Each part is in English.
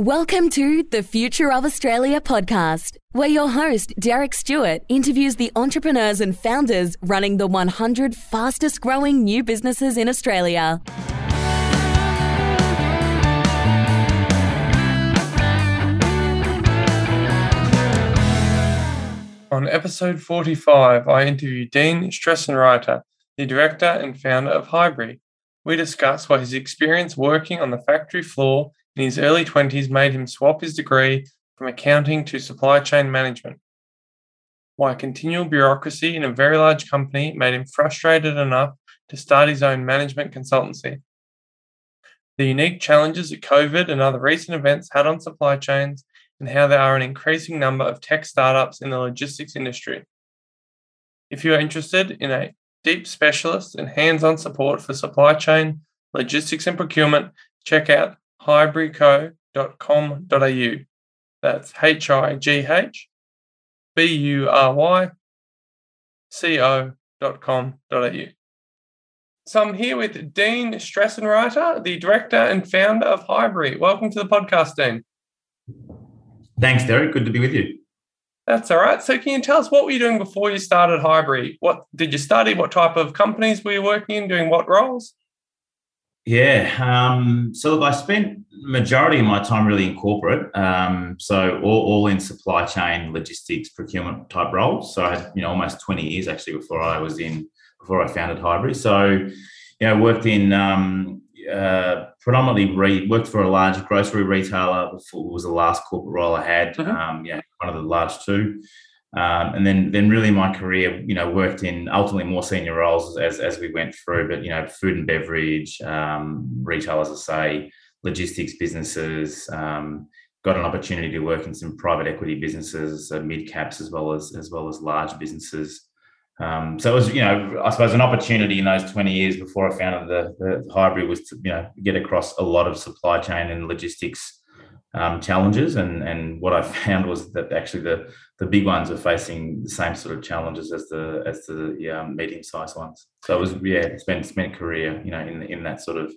Welcome to the Future of Australia podcast, where your host, Derek Stewart, interviews the entrepreneurs and founders running the 100 fastest growing new businesses in Australia. On episode 45, I interview Dean Stressenreiter, the director and founder of Highbury. We discuss why his experience working on the factory floor in his early 20s made him swap his degree from accounting to supply chain management. Why continual bureaucracy in a very large company made him frustrated enough to start his own management consultancy. The unique challenges that COVID and other recent events had on supply chains, and how there are an increasing number of tech startups in the logistics industry. If you are interested in a deep specialist and hands on support for supply chain, logistics, and procurement, check out highburyco.com.au. That's H I G H B U R Y C O.com.au. So I'm here with Dean Stressenreiter, the director and founder of Highbury. Welcome to the podcast, Dean. Thanks, Derek. Good to be with you. That's all right. So, can you tell us what were you doing before you started Highbury? What did you study? What type of companies were you working in? Doing what roles? Yeah. Um, so look, I spent majority of my time really in corporate. Um, so all, all in supply chain, logistics, procurement type roles. So I had, you know, almost 20 years actually before I was in, before I founded Highbury. So, you know, worked in um, uh, predominantly re- worked for a large grocery retailer before was the last corporate role I had. Mm-hmm. Um, yeah, one of the large two. Um, and then, then really my career, you know, worked in ultimately more senior roles as, as we went through, but, you know, food and beverage, um, retail, as I say, logistics businesses, um, got an opportunity to work in some private equity businesses, uh, mid caps, as well as, as well as large businesses. Um, so it was, you know, I suppose an opportunity in those 20 years before I founded the, the Highbury was to, you know, get across a lot of supply chain and logistics um, challenges. And, and what I found was that actually the, the big ones are facing the same sort of challenges as the as the um, medium sized ones. So it was yeah, spent spent career you know in in that sort of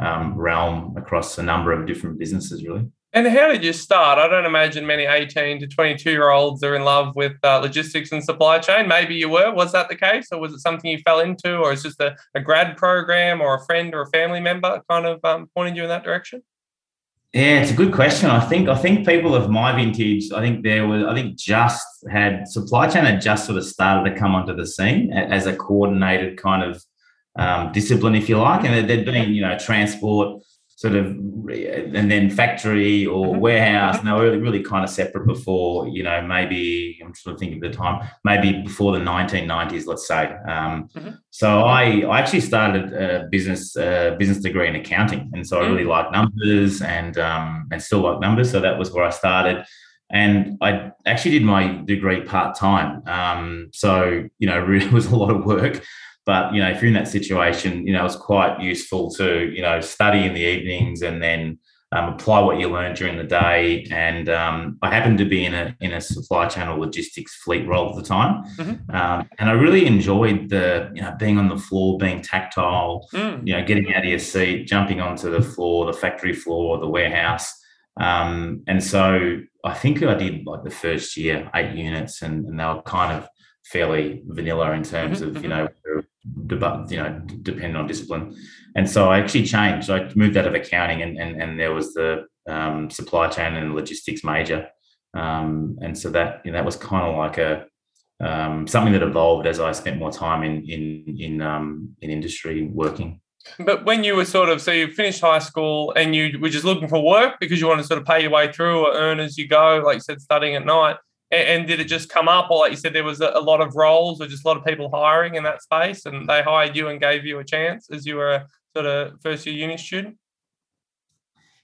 um, realm across a number of different businesses really. And how did you start? I don't imagine many 18 to 22 year olds are in love with uh, logistics and supply chain. Maybe you were. Was that the case? Or was it something you fell into? Or is just a, a grad program or a friend or a family member kind of um, pointed you in that direction? Yeah, it's a good question. I think I think people of my vintage, I think there was, I think just had supply chain had just sort of started to come onto the scene as a coordinated kind of um, discipline, if you like, and there'd been you know transport, sort of and then factory or mm-hmm. warehouse and they were really, really kind of separate before you know maybe i'm sort of thinking of the time maybe before the 1990s let's say um, mm-hmm. so i i actually started a business uh, business degree in accounting and so i really mm. like numbers and um, and still like numbers so that was where i started and I actually did my degree part time. Um, so you know, it was a lot of work. But you know, if you're in that situation, you know, it's quite useful to you know study in the evenings and then um, apply what you learned during the day. And um, I happened to be in a in a supply chain or logistics fleet role at the time, mm-hmm. um, and I really enjoyed the you know being on the floor, being tactile, mm. you know, getting out of your seat, jumping onto the floor, the factory floor, the warehouse. Um, and so I think I did like the first year eight units, and, and they were kind of fairly vanilla in terms mm-hmm. of you mm-hmm. Know you know, depending on discipline. And so I actually changed. I moved out of accounting, and and, and there was the um, supply chain and logistics major. Um, and so that you know, that was kind of like a um, something that evolved as I spent more time in in in um, in industry working. But when you were sort of so you finished high school and you were just looking for work because you want to sort of pay your way through or earn as you go, like you said, studying at night and, and, did it just come up, or like you said, there was a, a, lot of roles or just a lot of people hiring in that space, and they hired you and gave you a chance as you were a sort of first year uni student?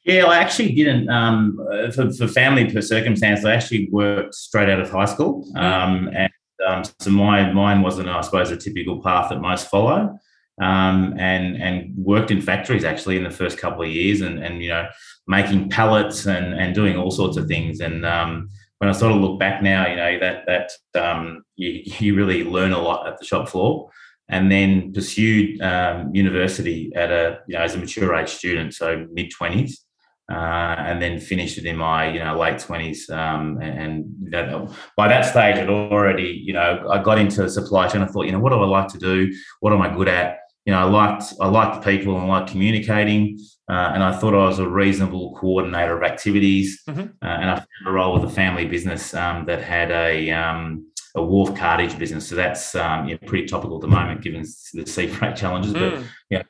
Yeah, I actually didn't. Um, for, for family per circumstance, I actually worked straight out of high school, um, and um, so my mine wasn't, I suppose, a typical path that most follow. Um, and and worked in factories actually in the first couple of years, and and you know making pallets and and doing all sorts of things, and um, when I sort of look back now, you know that that um, you you really learn a lot at the shop floor, and then pursued um, university at a you know as a mature age student, so mid twenties, uh, and then finished it in my you know late twenties. Um, and, and by that stage, I'd already you know I got into supply chain. I thought, you know, what do I like to do? What am I good at? You know, I liked I liked people and I liked communicating, uh, and I thought I was a reasonable coordinator of activities. Mm-hmm. Uh, and I found a role with a family business um, that had a um, a wharf cartage business. So that's um, yeah, pretty topical at the moment, given the sea freight challenges. Mm. But you know,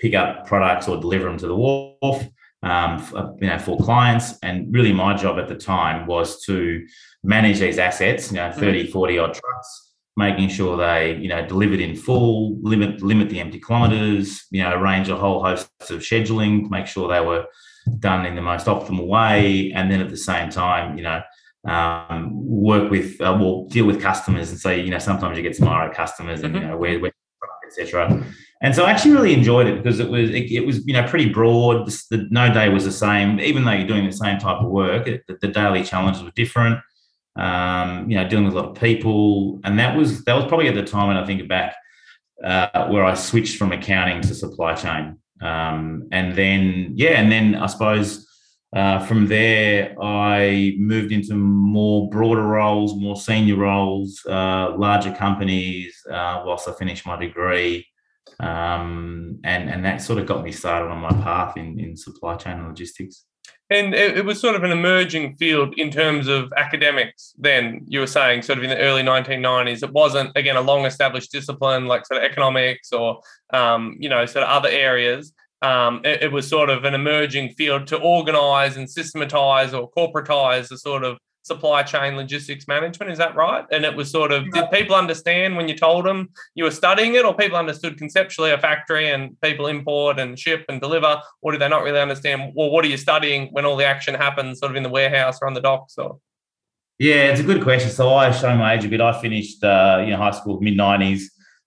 pick up products or deliver them to the wharf um, for, uh, you know, for clients. And really, my job at the time was to manage these assets, you know, mm-hmm. 30, 40 odd trucks, making sure they, you know, delivered in full, limit limit the empty kilometres, you know, arrange a whole host of scheduling, make sure they were done in the most optimal way, and then at the same time, you know. Um, work with, uh, well, deal with customers and say, you know, sometimes you get some IRA customers and, mm-hmm. you know, where, where etc. And so I actually really enjoyed it because it was it, it was you know pretty broad. The, the, no day was the same, even though you're doing the same type of work. It, the, the, daily challenges were different. Um, you know, dealing with a lot of people, and that was that was probably at the time when I think back uh, where I switched from accounting to supply chain. Um, and then yeah, and then I suppose. Uh, from there, I moved into more broader roles, more senior roles, uh, larger companies, uh, whilst I finished my degree um, and and that sort of got me started on my path in in supply chain and logistics. And it, it, was sort of an emerging field in terms of academics. Then you were saying, sort of in the early 1990s, it wasn't again a long-established discipline like sort of economics or um, you know sort of other areas. Um, it, it, was sort of an emerging field to organise and systematise or corporatise the sort of supply chain logistics management. Is that right? And it was sort of, did people understand when you told them you were studying it, or people understood conceptually a factory and people import and ship and deliver, or did they not really understand, well, what are you studying when all the action happens sort of in the warehouse or on the docks? Or yeah, it's a good question. So I show my age a bit. I finished, uh, you know, high school mid '90s.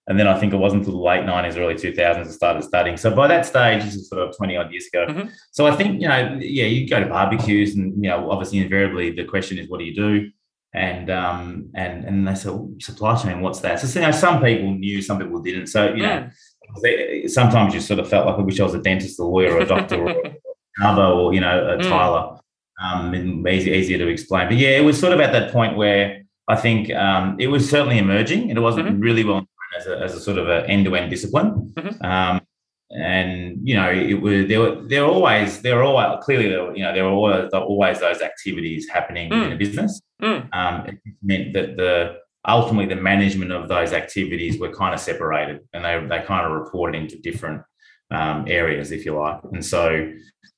And then I think it wasn't until the late 90s, early 2000s I started studying. So by that stage, this is sort of 20 odd years ago. Mm-hmm. So I think, you know, yeah, you go to barbecues and, you know, obviously invariably the question is, what do you do? And um and and they said, well, supply chain, what's that? So you know, some people knew, some people didn't. So, you know, mm. sometimes you sort of felt like I wish I was a dentist, a lawyer, or a doctor, or a or, you know, a mm. tiler. Um, and easy, easier to explain. But yeah, it was sort of at that point where I think um, it was certainly emerging and it wasn't mm-hmm. really well as a, as a sort of an end-to-end discipline. Mm-hmm. Um, and you know, it was there were there were always there were always clearly there were, you know there were always, always those activities happening mm. in a business. Mm. Um, it meant that the ultimately the management of those activities were kind of separated, and they they kind of reported into different um, areas, if you like. And so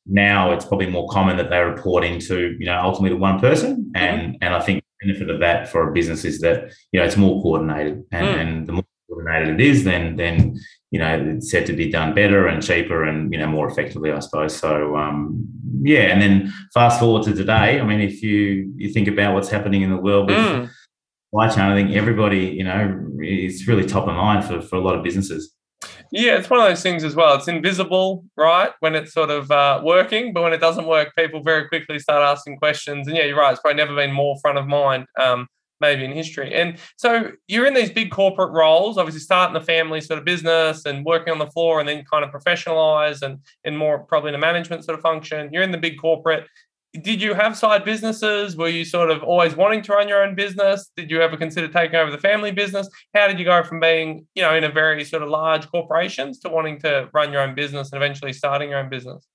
now it's probably more common that they report into you know ultimately one person, and mm-hmm. and I think the benefit of that for a business is that you know it's more coordinated, and, mm. and the more coordinated it is, then then you know it's said to be done better and cheaper and you know more effectively, I suppose. So um, yeah, and then fast forward to today. I mean, if you you think about what's happening in the world with mm. supply chain, I think everybody you know it's really top of mind for for a lot of businesses. Yeah, it's one of those things as well. It's invisible, right, when it's sort of uh, working, but when it doesn't work, people very quickly start asking questions. And yeah, you're right. It's probably never been more front of mind. Um, maybe in history. And so you're in these big corporate roles, obviously starting the family sort of business and working on the floor and then kind of professionalize and, and more probably in a management sort of function. You're in the big corporate. Did you have side businesses? Were you sort of always wanting to run your own business? Did you ever consider taking over the family business? How did you go from being, you know, in a very sort of large corporations to wanting to run your own business and eventually starting your own business?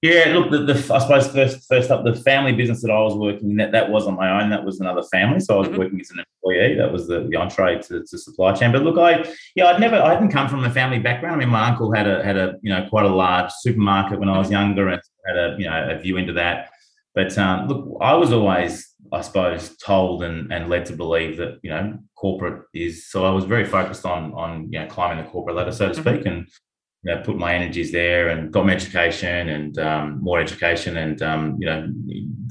Yeah, look, the, the, I suppose first first up, the family business that I was working in, that, that wasn't my own, that was another family. So I was mm-hmm. working as an employee. That was the, the entree to, to supply chain. But look, I yeah, I'd never I hadn't come from a family background. I mean, my uncle had a had a you know quite a large supermarket when I was mm-hmm. younger and had a you know a view into that. But um, look, I was always, I suppose, told and, and led to believe that you know corporate is. So I was very focused on on you know climbing the corporate ladder, so to mm-hmm. speak, and you know, put my energies there and got my education and um, more education and um, you know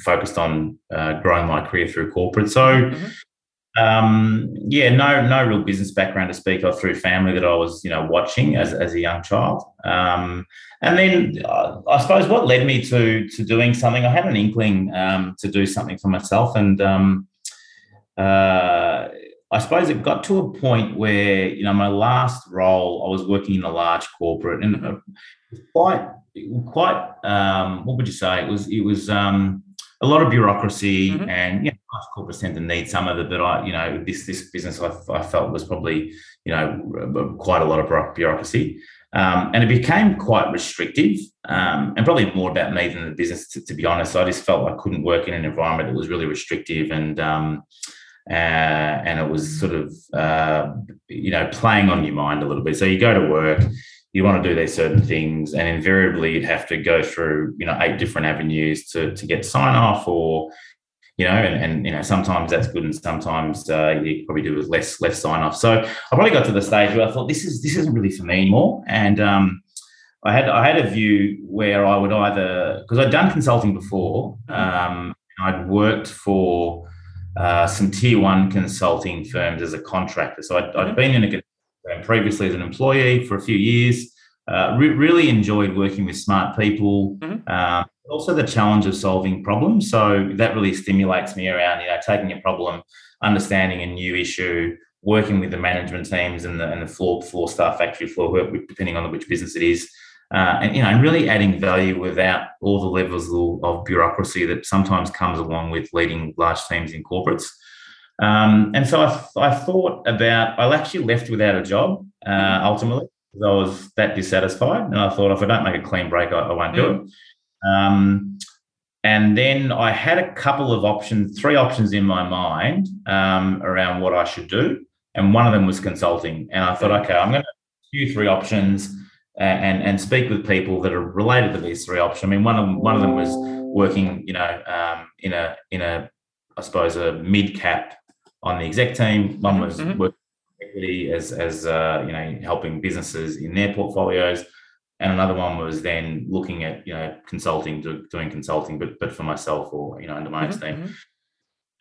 focused on uh, growing my career through corporate. So mm-hmm. um, yeah, no no real business background to speak of through family that I was you know watching as, as a young child. Um, and then uh, I suppose what led me to to doing something, I had an inkling um, to do something for myself and. Um, uh, I suppose it got to a point where, you know, my last role, I was working in a large corporate and, uh, quite quite um, what would you say? It was it was um, a lot of bureaucracy mm-hmm. and you know, large corporate tend to need some of it, but I you know this this business I, I felt was probably you know quite a lot of bureaucracy. Um, and it became quite restrictive um, and probably more about me than the business, to, to, be honest. I just felt I couldn't work in an environment that was really restrictive and um, uh, and it was sort of uh, you know playing on your mind a little bit. So you go to work, you want to do these certain things, and invariably you'd have to go through you know eight different avenues to to get sign off or you know, and, and you know sometimes that's good, and sometimes uh, you probably do with less less sign off. So I probably got to the stage where I thought this is this isn't really for me anymore, and um, I had I had a view where I would either because I'd done consulting before, um, I'd worked for uh, some tier one consulting firms as a contractor. So i had been in a firm previously as an employee for a few years. Uh, re- really enjoyed working with smart people. Mm-hmm. Uh, also, the challenge of solving problems. So that really stimulates me around, you know, taking a problem, understanding a new issue, working with the management teams and the, and the floor floor staff, factory floor, depending on which business it is, uh, and you know, and really adding value without all the levels of bureaucracy that sometimes comes along with leading large teams in corporates. Um, and so I, I, thought about, I actually left without a job uh, ultimately because I was that dissatisfied. And I thought if I don't make a clean break, I, I won't do mm. it. Um, and then I had a couple of options, three options in my mind um, around what I should do. And one of them was consulting. And I thought, mm. okay, I'm going to do three options and and speak with people that are related to these three options. I mean, one of them, one of them was working, you know, um, in a in a I suppose a mid cap on the exec team. One was mm-hmm. working equity as as uh, you know helping businesses in their portfolios, and another one was then looking at you know consulting, do, doing consulting, but but for myself or you know under my own mm-hmm. steam.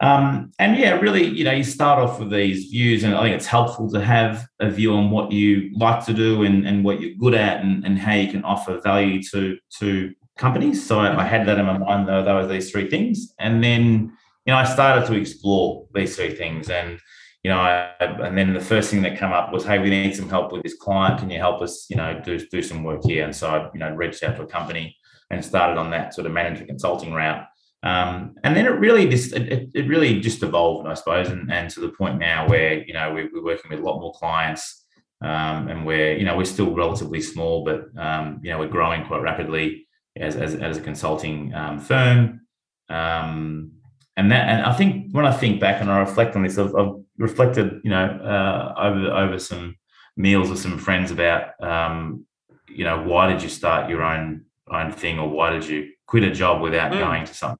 Um, and yeah, really, you know, you start off with these views, and I think it's helpful to have a view on what you like to do and, and what you're good at, and, and how you can offer value to to companies. So I, I had that in my mind, though, those these three things, and then you know, I started to explore these three things, and you know, I, and then the first thing that came up was, hey, we need some help with this client. Can you help us, you know, do do some work here? And so I, you know, reached out to a company and started on that sort of management consulting route. Um, and then it really just it, it really just evolved, I suppose, and, and to the point now where you know we're, we're working with a lot more clients, um, and we're you know we're still relatively small, but um, you know we're growing quite rapidly as as, as a consulting um, firm. Um, and that and I think when I think back and I reflect on this, I've, I've reflected you know uh, over over some meals with some friends about um, you know why did you start your own own thing or why did you quit a job without mm. going to something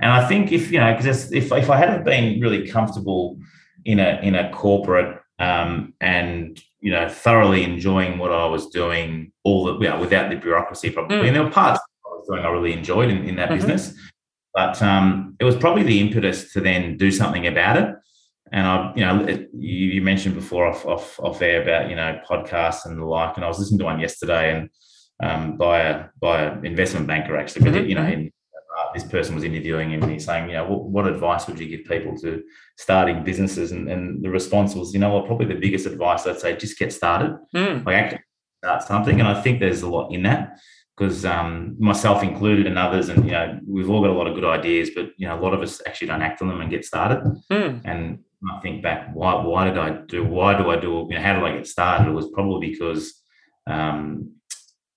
and I think if you know, because if if I hadn't been really comfortable in a in a corporate um, and you know thoroughly enjoying what I was doing, all the you know, without the bureaucracy probably, mm. and there were parts I was doing I really enjoyed in, in that mm-hmm. business, but um, it was probably the impetus to then do something about it. And I, you know, it, you, you, mentioned before off, off off air about you know podcasts and the like, and I was listening to one yesterday and um, by a by an investment banker actually, mm-hmm. you know, mm-hmm. in, uh, this person was interviewing him and he's saying, you know, what, what, advice would you give people to starting businesses? And, and, the response was, you know what, probably the biggest advice I'd say, just get started. Mm. Like actually start something. And I think there's a lot in that because um, myself included and others, and you know, we've all got a lot of good ideas, but you know, a lot of us actually don't act on them and get started. Mm. And I think back, why why did I do? Why do I do? You know, how did I get started? It was probably because, um,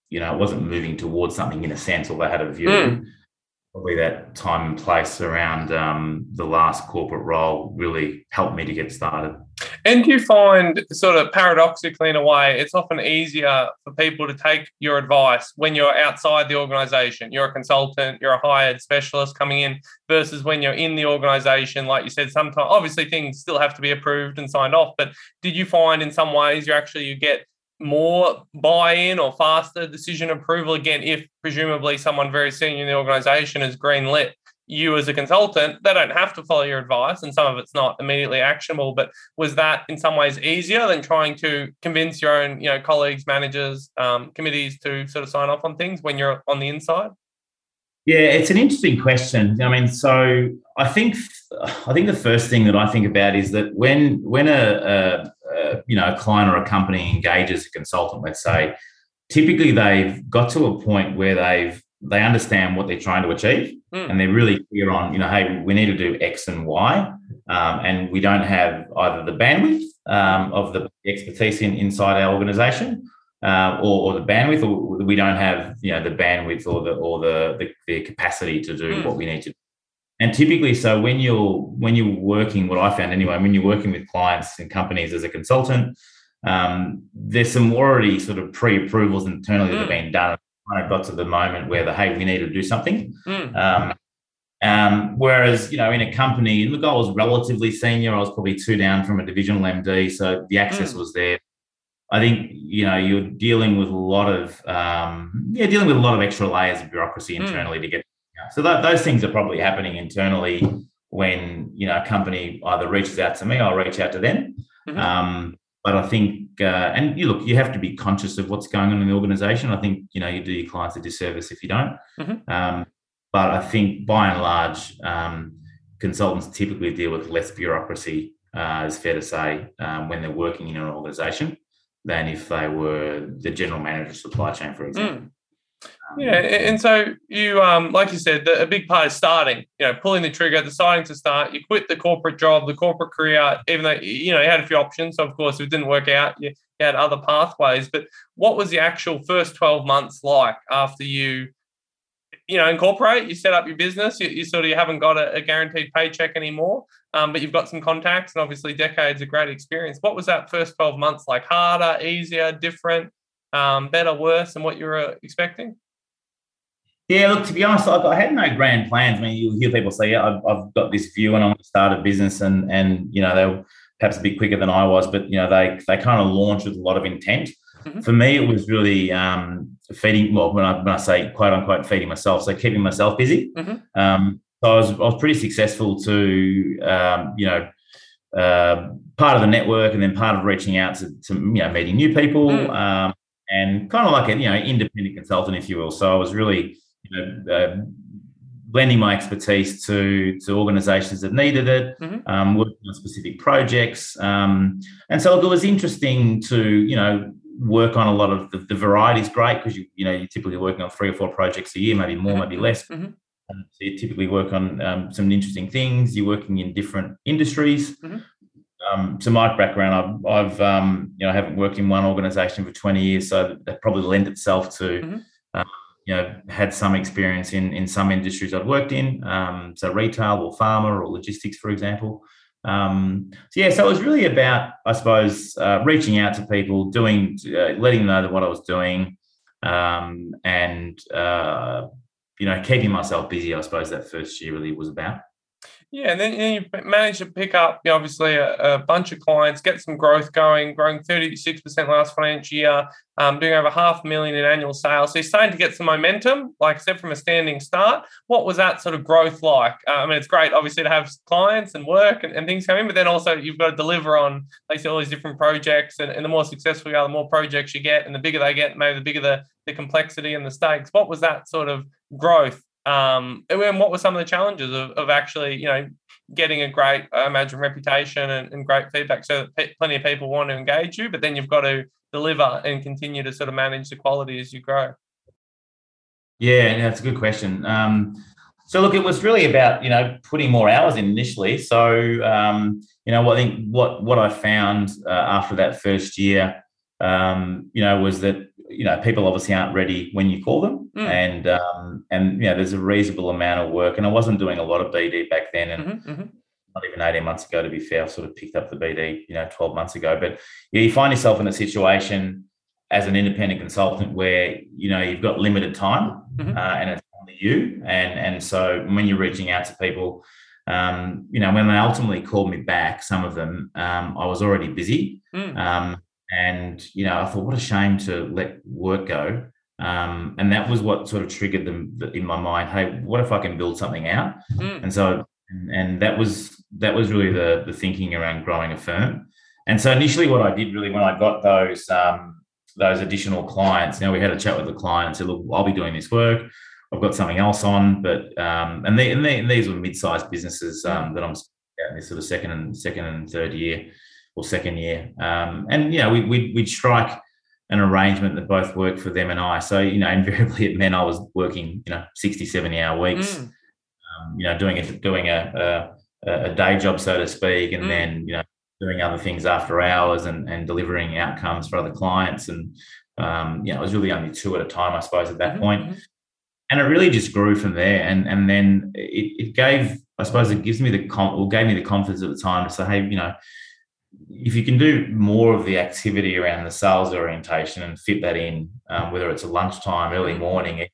you know, it wasn't moving towards something in a sense, or I had a view. Mm probably that time and place around um, the last corporate role really helped me to get started. And do you find, sort of paradoxically in a way, it's often easier for people to take your advice when you're outside the organization? You're a consultant, you're a hired specialist coming in, versus when you're in the organization. Like you said, sometimes obviously things still have to be approved and signed off. But did you find in some ways you actually you get more buy-in or faster decision approval. Again if presumably someone very senior in the organization is green lit you as a consultant they don't have to follow your advice and some of it's not immediately actionable but was that in some ways easier than trying to convince your own you know colleagues managers um, committees to sort of sign off on things when you're on the inside? Yeah it's an interesting question. I mean so i think i think the first thing that i think about is that when when a, a you know a client or a company engages a consultant, let's say, typically they've got to a point where they've they understand what they're trying to achieve mm. and they're really clear on you know hey we need to do x and y um, and we don't have either the bandwidth um, of the expertise in, inside our organization uh, or, or, the bandwidth or we don't have you know the bandwidth or the or the the, the capacity to do mm. what we need to and typically so when you're when you're working what i found anyway when you're working with clients and companies as a consultant um, there's some already sort of pre-approvals internally mm. that have mm. been done kind of got to the moment where the hey we need to do something mm. um, um, whereas, you know, in a company, and look, I was relatively senior. I was probably two down from a divisional MD, so the access mm. was there. I think you know you're dealing with a lot of um, yeah, dealing with a lot of extra layers of bureaucracy mm. internally to get. So that, those things are probably happening internally when you know a company either reaches out to me, I'll reach out to them. Mm-hmm. Um, but I think, uh, and you look, you have to be conscious of what's going on in the organisation. I think you know you do your clients a disservice if you don't. Mm-hmm. Um, but I think by and large, um, consultants typically deal with less bureaucracy, uh, is fair to say, um, when they're working in an organisation than if they were the general manager of supply chain, for example. Mm. Yeah, and so you, um, like you said, the, a big part is starting. You know, pulling the trigger, deciding to start. You quit the corporate job, the corporate career, even though you know you had a few options. So of course, if it didn't work out, you, you had other pathways. But what was the actual first twelve months like after you you know, incorporate, you set up your business, you, you sort of you haven't got a, a guaranteed paycheck anymore, um, but you've got some contacts and obviously decades of great experience. What was that first 12 months like? Harder, easier, different, um, better, worse than what you were expecting? Yeah, look, to be honest, I, I had no grand plans. I mean, you hear people say, yeah, I've, I've got this view and I'm going to start a business and, and, you know, they were perhaps a bit quicker than I was, but, you know, they, they kind of launched with a lot of intent. Mm-hmm. For me, it was really um, feeding. Well, when I, when I say quote unquote feeding myself, so keeping myself busy. Mm-hmm. Um, so I was I was pretty successful to um, you know uh, part of the network and then part of reaching out to, to you know meeting new people mm. And kind of like a you know independent consultant, if you will. So I was really you know. Uh, lending my expertise to to organisations that needed it, mm-hmm. um, working on specific projects, um, and so it was interesting to you know work on a lot of the, the variety is great because you you know you're typically working on three or four projects a year, maybe more, maybe mm-hmm. less. Mm-hmm. Um, so you typically work on um, some interesting things. You're working in different industries. Um, so my background, I've, I've um, you know I haven't worked in one organisation for 20 years, so that probably lent itself to mm-hmm. uh, you know had some experience in in some industries I've worked in, um, so retail or pharma or logistics, for example. Um, so yeah, so it was really about, I suppose, uh, reaching out to people, doing, uh, letting them know that what I was doing, um, and uh, you know, keeping myself busy. I suppose that first year really was about. Yeah, and then, and you managed to pick up, you know, obviously, a, a, bunch of clients, get some growth going, growing 36% last financial year, um, doing over half a million in annual sales. So you're starting to get some momentum, like I said, from a standing start. What was that sort of growth like? Uh, I mean, it's great, obviously, to have clients and work and, and things coming, but then also you've got to deliver on, like all these different projects. And, and the more successful you are, the more projects you get, and the bigger they get, maybe the bigger the, the complexity and the stakes. What was that sort of growth um, and what were some of the challenges of, of actually, you know, getting a great, I imagine, reputation and, and great feedback so pe- plenty of people want to engage you, but then you've got to deliver and continue to sort of manage the quality as you grow? Yeah, that's a good question. Um, so look, it was really about you know putting more hours in initially. So um, you know, I think what what I found uh, after that first year, um, you know, was that you know people obviously aren't ready when you call them, mm. and um, and you know there's a reasonable amount of work. And I wasn't doing a lot of BD back then, and mm-hmm, mm-hmm. not even 18 months ago to be fair. I sort of picked up the BD, you know, 12 months ago. But yeah, you find yourself in a situation as an independent consultant where you know you've got limited time, mm-hmm. uh, and it's only you, and and so when you're reaching out to people. Um, you know, when they ultimately called me back, some of them, um, I was already busy. Mm. Um, and, you know, I thought, what a shame to let work go. Um, and that was what sort of triggered them in my mind. Hey, what if I can build something out? Mm. And so, and that was that was really the the thinking around growing a firm. And so initially, what I did really when I got those um, those additional clients, you know, we had a chat with the client and said, look, I'll be doing this work. I've got something else on, but um, and, they, and, they, and these were mid-sized businesses um, that I'm in this sort of second and second and third year or second year. Um, and you know, we, we'd, we'd strike an arrangement that both worked for them and I. So, you know, invariably it meant I was working, you know, 60, 70 hour weeks, mm. um, you know, doing a, doing a, a, a, day job, so to speak, and mm. then, you know, doing other things after hours and, and delivering outcomes for other clients. And, um, you know, it was really only two at a time, I suppose, at that mm-hmm. point. Mm-hmm. And it really just grew from there. And, and then it, it gave, I suppose it gives me the, com- or gave me the confidence at the time to say, hey, you know, if you can do more of the activity around the sales orientation and fit that in, um, whether it's a lunchtime, early morning,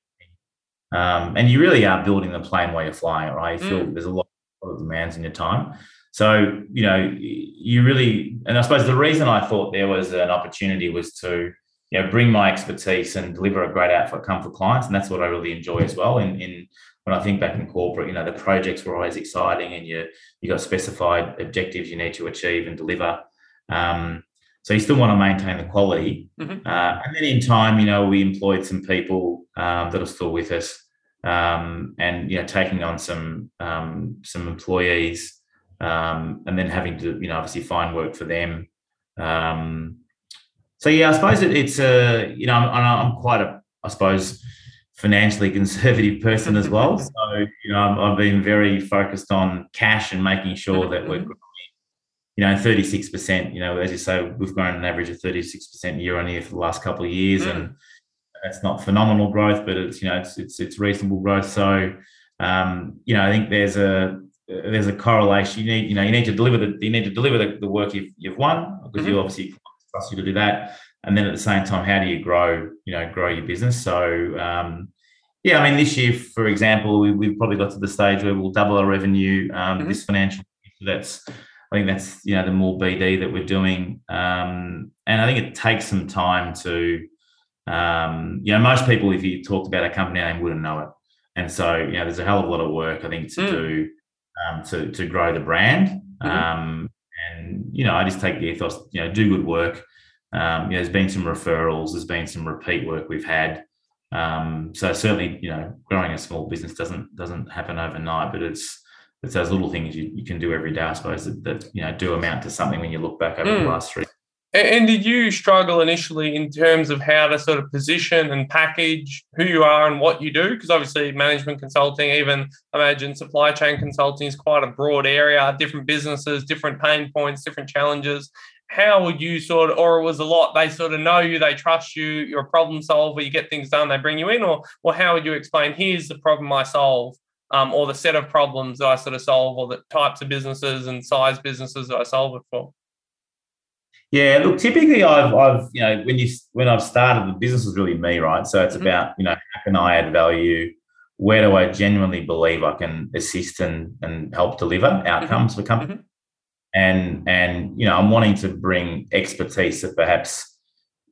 um, and you really are building the plane while you're flying, right? You feel mm. there's a lot of demands in your time. So, you know, you really, and I suppose the reason I thought there was an opportunity was to, you know, bring my expertise and deliver a great outcome for clients. And that's what I really enjoy as well in, in when I think back in corporate, you know, the projects were always exciting and you you got specified objectives you need to achieve and deliver. Um, so you still want to maintain the quality. Mm-hmm. Uh, and then in time, you know, we employed some people um, that are still with us um, and, you know, taking on some um, some employees um, and then having to, you know, obviously find work for them. Um, so, yeah, I suppose it, it's a, you know, I'm, I'm quite a, I suppose, financially conservative person as well. So, you know, I've, I've been very focused on cash and making sure that we're, mm-hmm. you know, 36%, you know, as you say, we've grown an average of 36% year on year for the last couple of years. Mm. And that's not phenomenal growth, but it's, you know, it's, it's, it's reasonable growth. So, um, you know, I think there's a, there's a correlation. You need, you know, you need to deliver the, you need to deliver the, the work you've, you've won because mm-hmm. you obviously trust you to do that and then at the same time, how do you grow, you know, grow your business? So, um, yeah, I mean, this year, for example, we, have probably got to the stage where we'll double our revenue um, mm-hmm. this financial year. That's, I think that's, you know, the more BD that we're doing. Um, and I think it takes some time to, um, you know, most people, if you talked about a company name, wouldn't know it. And so, you know, there's a hell of a lot of work, I think, to mm. do um, to, to grow the brand. Mm-hmm. Um, and, you know, I just take the ethos, you know, do good work, um, you know, there's been some referrals, there's been some repeat work we've had. Um, so certainly, you know, growing a small business doesn't doesn't happen overnight, but it's it's those little things you, you can do every day, I suppose, that, that you know do amount to something when you look back over mm. the last three. And did you struggle initially in terms of how to sort of position and package who you are and what you do? Because obviously, management consulting, even imagine supply chain consulting, is quite a broad area. Different businesses, different pain points, different challenges how would you sort of, or it was a lot, they sort of know you, they trust you, you're a problem solver, you get things done, they bring you in, or, or how would you explain, here's the problem I solve, um, or the set of problems that I sort of solve, or the types of businesses and size businesses that I solve it for? Yeah, look, typically I've, I've, you know, when you, when I've started, the business was really me, right? So it's mm-hmm. about, you know, how can I add value? Where do I genuinely believe I can assist and, and help deliver outcomes mm-hmm. for companies? Mm-hmm and and you know i'm wanting to bring expertise that perhaps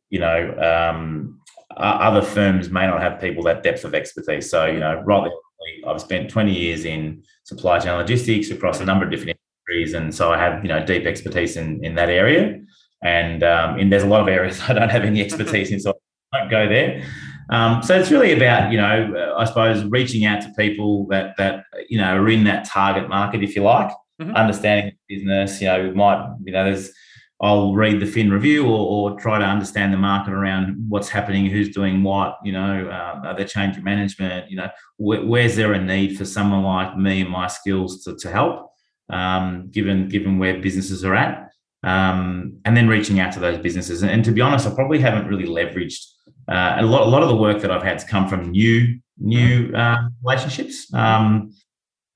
you know um, other firms may not have people that depth of expertise. So you know rightly i've spent 20 years in supply chain logistics across a number of different industries and so i have you know deep expertise in in that area. And um, there's a lot of areas i don't have any expertise in so i don't go there. Um, so it's really about you know i suppose reaching out to people that that you know are in that target market if you like mm-hmm. understanding the business. You know, we might, you know, there's, I'll read the Fin review or, or try to understand the market around what's happening, who's doing what, you know, uh, are there changing management, you know, wh- where's there a need for someone like me and my skills to, to help, um, given, given where businesses are at. Um, and then reaching out to those businesses. And, and, to be honest, I probably haven't really leveraged uh, a lot. A lot of the work that I've had to come from new new mm-hmm. uh, relationships, um,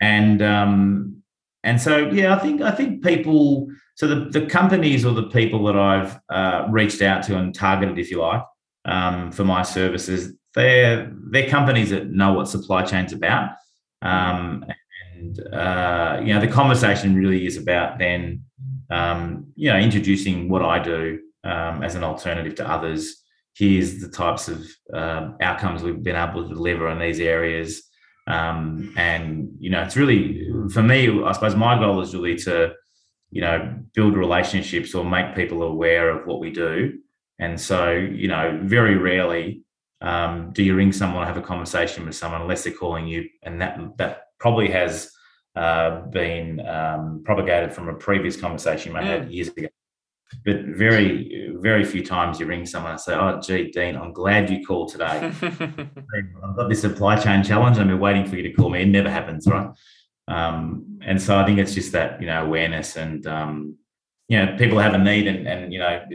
and um, and so, yeah, I think I think people. So the, the companies or the people that I've uh, reached out to and targeted, if you like, um, for my services, they're they're companies that know what supply chain's about. Um, and uh, you know, the conversation really is about then, um, you know, introducing what I do um, as an alternative to others. Here's the types of uh, outcomes we've been able to deliver in these areas. Um, and you know, it's really for me. I suppose my goal is really to, you know, build relationships or make people aware of what we do. And so, you know, very rarely um, do you ring someone, or have a conversation with someone, unless they're calling you, and that that probably has uh, been um, propagated from a previous conversation I had mm. years ago. But very, very few times you ring someone and say, "Oh, gee, Dean, I'm glad you called today. I've got this supply chain challenge. I've been waiting for you to call me." It never happens, right? Um, and so I think it's just that you know awareness and um, you know people have a need and and you know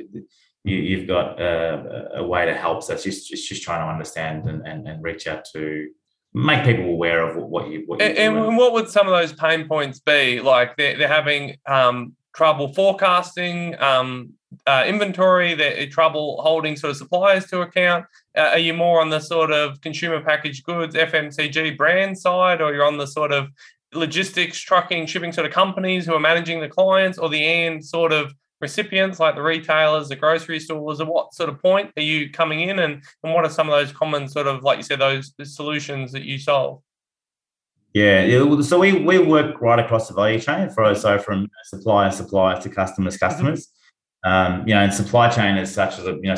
you, have got a, a, way to help. So it's just just, just trying to understand and, and, and reach out to make people aware of what you what. And, and, what would some of those pain points be? Like they're, they're having um, trouble forecasting um, uh, inventory, trouble holding sort of suppliers to account. Uh, are you more on the sort of consumer packaged goods FMCG brand side, or you're on the sort of logistics, trucking, shipping sort of companies who are managing the clients, or the end sort of recipients like the retailers, the grocery stores, at what sort of point are you coming in and, and what are some of those common sort of, like you said, those solutions that you solve? Yeah, so we, we work right across the value chain for so from supplier supplier to customers mm-hmm. customers. Mm-hmm. Um, you know, and supply chain is such as you know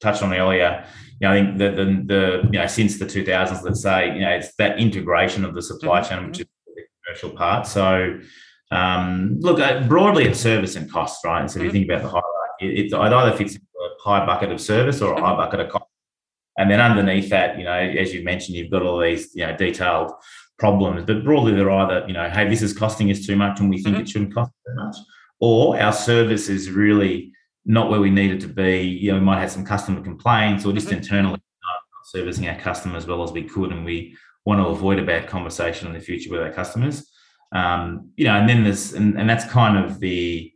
touched on earlier. You know, I think the, the the you know since the 2000s, let's say, you know, it's that integration of the supply mm-hmm. chain, which is the commercial part. So um, look, uh, broadly, it's service and cost, right? So if you mm-hmm. think about the hierarchy, it, it either fits into a high bucket of service or a high mm-hmm. bucket of cost. And then underneath that, you know, as you mentioned, you've got all these, you know, detailed problems. But broadly, they're either, you know, hey, this is costing us too much and we think mm-hmm. it shouldn't cost too much, or our service is really not where we need it to be. You know, we might have some customer complaints or just mm-hmm. internally not servicing our customers as well as we could, and we want to avoid a bad conversation in the future with our customers. Um, you know, and then there's and, and that's kind of the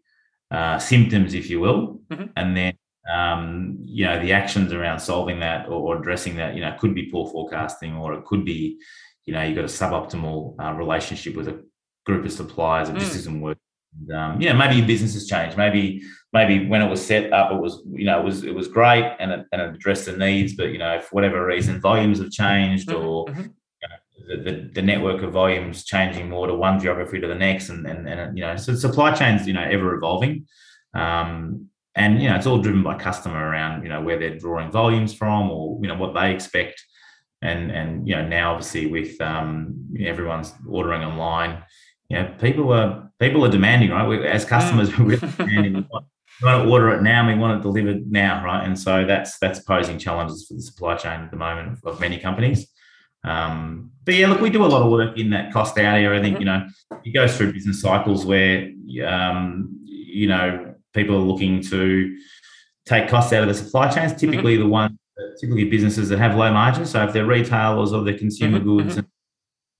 uh, symptoms, if you will, mm-hmm. and then um, you know the actions around solving that or, or, addressing that. You know, could be poor forecasting, or it could be, you know, you've got a suboptimal uh, relationship with a group of suppliers. It mm. just isn't working. And, um, yeah, maybe your business has changed. Maybe maybe when it was set up, it was you know it was it was great and it, and it addressed the needs, but you know for whatever reason, volumes have changed mm-hmm. or mm-hmm the, the, the, network of volumes changing more to one geography to the next, and and, and you know, so supply chains you know ever evolving, um, and you know it's all driven by customer around you know where they're drawing volumes from or you know what they expect, and and you know now obviously with um, everyone's ordering online, you know people are people are demanding right we, as customers we're demanding. We want to order it now. We want it delivered now, right? And so that's that's posing challenges for the supply chain at the moment of many companies. Um, but yeah, look, we do a lot of work in that cost out area. I think you know it goes through business cycles where um, you know people are looking to take costs out of the supply chains. Mm-hmm. Typically, mm-hmm. the one typically businesses that have low margins. So if they're retailers or they're consumer mm-hmm. goods, and,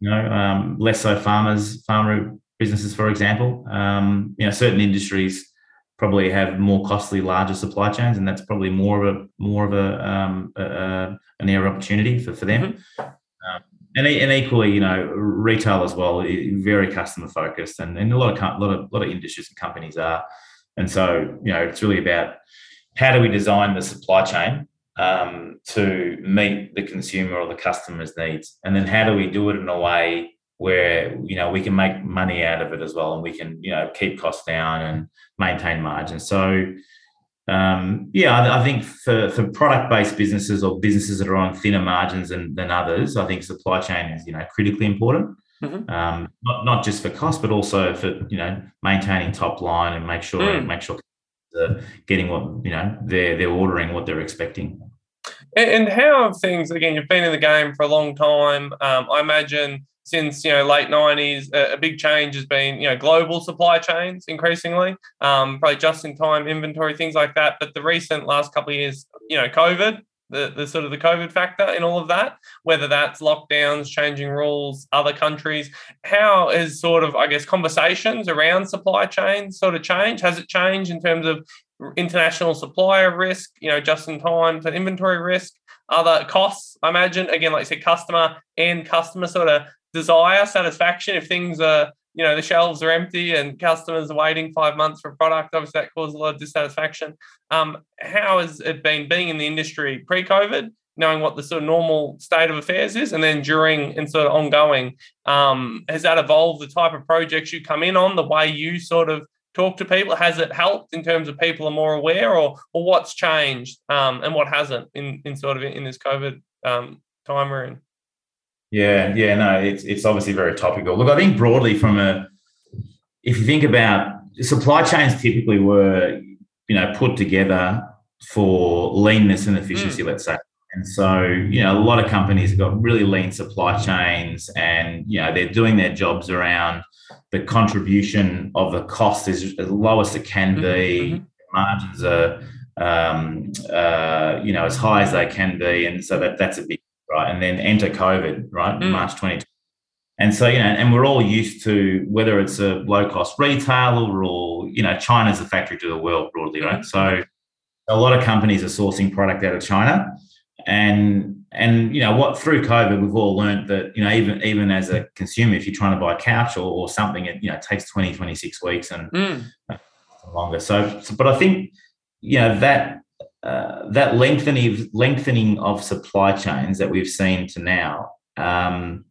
you know, um, less so farmers, pharma businesses, for example. Um, you know, certain industries probably have more costly, larger supply chains, and that's probably more of a more of a, um, a, a an area opportunity for for them. Mm-hmm and, and equally, you know, retail as well, very customer focused, and, and a lot of a lot of lot of industries and companies are, and so you know, it's really about how do we design the supply chain um, to meet the consumer or the customer's needs, and then how do we do it in a way where you know we can make money out of it as well, and we can you know keep costs down and maintain margins. So um, yeah, I, think for, for product based businesses or businesses that are on thinner margins than, than others, I think supply chain is you know critically important. Mm-hmm. Um, not, not just for cost, but also for you know maintaining top line and make sure mm. make sure they're getting what you know they're they're ordering what they're expecting. And, how have things again? You've been in the game for a long time. Um, I imagine since you know late 90s a, a, big change has been you know global supply chains increasingly um, probably just in time inventory things like that but the recent last couple of years you know covid the, the sort of the covid factor in all of that whether that's lockdowns changing rules other countries how is sort of i guess conversations around supply chains sort of changed? has it changed in terms of international supplier risk you know just in time to inventory risk other costs, I imagine. Again, like I said, customer and customer sort of desire, satisfaction. If things are, you know, the shelves are empty and customers are waiting five months for a product, obviously that causes a lot of dissatisfaction. Um, how has it been being in the industry pre-COVID, knowing what the sort of normal state of affairs is, and then during and sort of ongoing? Um, has that evolved the type of projects you come in on, the way you sort of talk to people? Has it helped in terms of people are more aware, or or what's changed um, and what hasn't in in sort of in this COVID um, time we're in? Yeah, yeah, no, it's it's obviously very topical. Look, I think broadly from a, if you think about supply chains, typically were you know, put together for leanness and efficiency, mm. let's say. And so, you know, a lot of companies have got really lean supply chains and, you know, they're doing their jobs around the contribution of the cost is as low as it can mm-hmm, be. Mm-hmm. Margins are, um, uh, you know, as high as they can be. And so that that's a big, right? And then enter COVID, right? Mm. March 2020. And so, you know, and we're all used to whether it's a low cost retailer or, you know, China's the factory to the world broadly, right? Mm-hmm. So a lot of companies are sourcing product out of China and and you know what through covid we've all learned that you know even even as a consumer if you're trying to buy a couch or, or something it you know takes 20 26 weeks and mm. longer so, so, but i think you know that uh, that lengthening lengthening of supply chains that we've seen to now um,